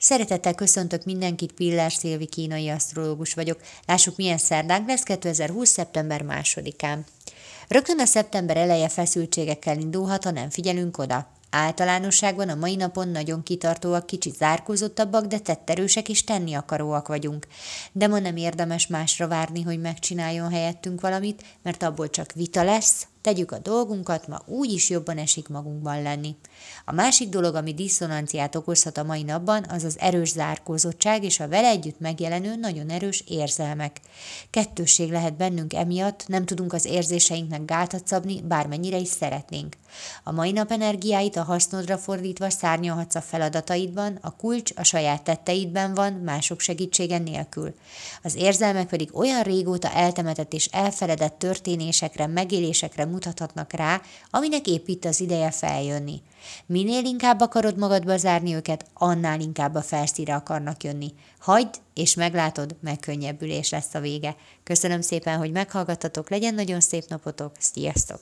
Szeretettel köszöntök mindenkit, Pillár Szilvi kínai asztrológus vagyok. Lássuk, milyen szerdánk lesz 2020. szeptember másodikán. Rögtön a szeptember eleje feszültségekkel indulhat, ha nem figyelünk oda. Általánosságban a mai napon nagyon kitartóak, kicsit zárkózottabbak, de tetterősek és tenni akaróak vagyunk. De ma nem érdemes másra várni, hogy megcsináljon helyettünk valamit, mert abból csak vita lesz, tegyük a dolgunkat, ma úgy is jobban esik magunkban lenni. A másik dolog, ami diszonanciát okozhat a mai napban, az az erős zárkózottság és a vele együtt megjelenő nagyon erős érzelmek. Kettősség lehet bennünk emiatt, nem tudunk az érzéseinknek gátat szabni, bármennyire is szeretnénk. A mai nap energiáit a hasznodra fordítva szárnyalhatsz a feladataidban, a kulcs a saját tetteidben van, mások segítsége nélkül. Az érzelmek pedig olyan régóta eltemetett és elfeledett történésekre, megélésekre mutathatnak rá, aminek épp itt az ideje feljönni. Minél inkább akarod magadba zárni őket, annál inkább a felszíre akarnak jönni. Hagyd, és meglátod, megkönnyebbülés lesz a vége. Köszönöm szépen, hogy meghallgattatok, legyen nagyon szép napotok, sziasztok!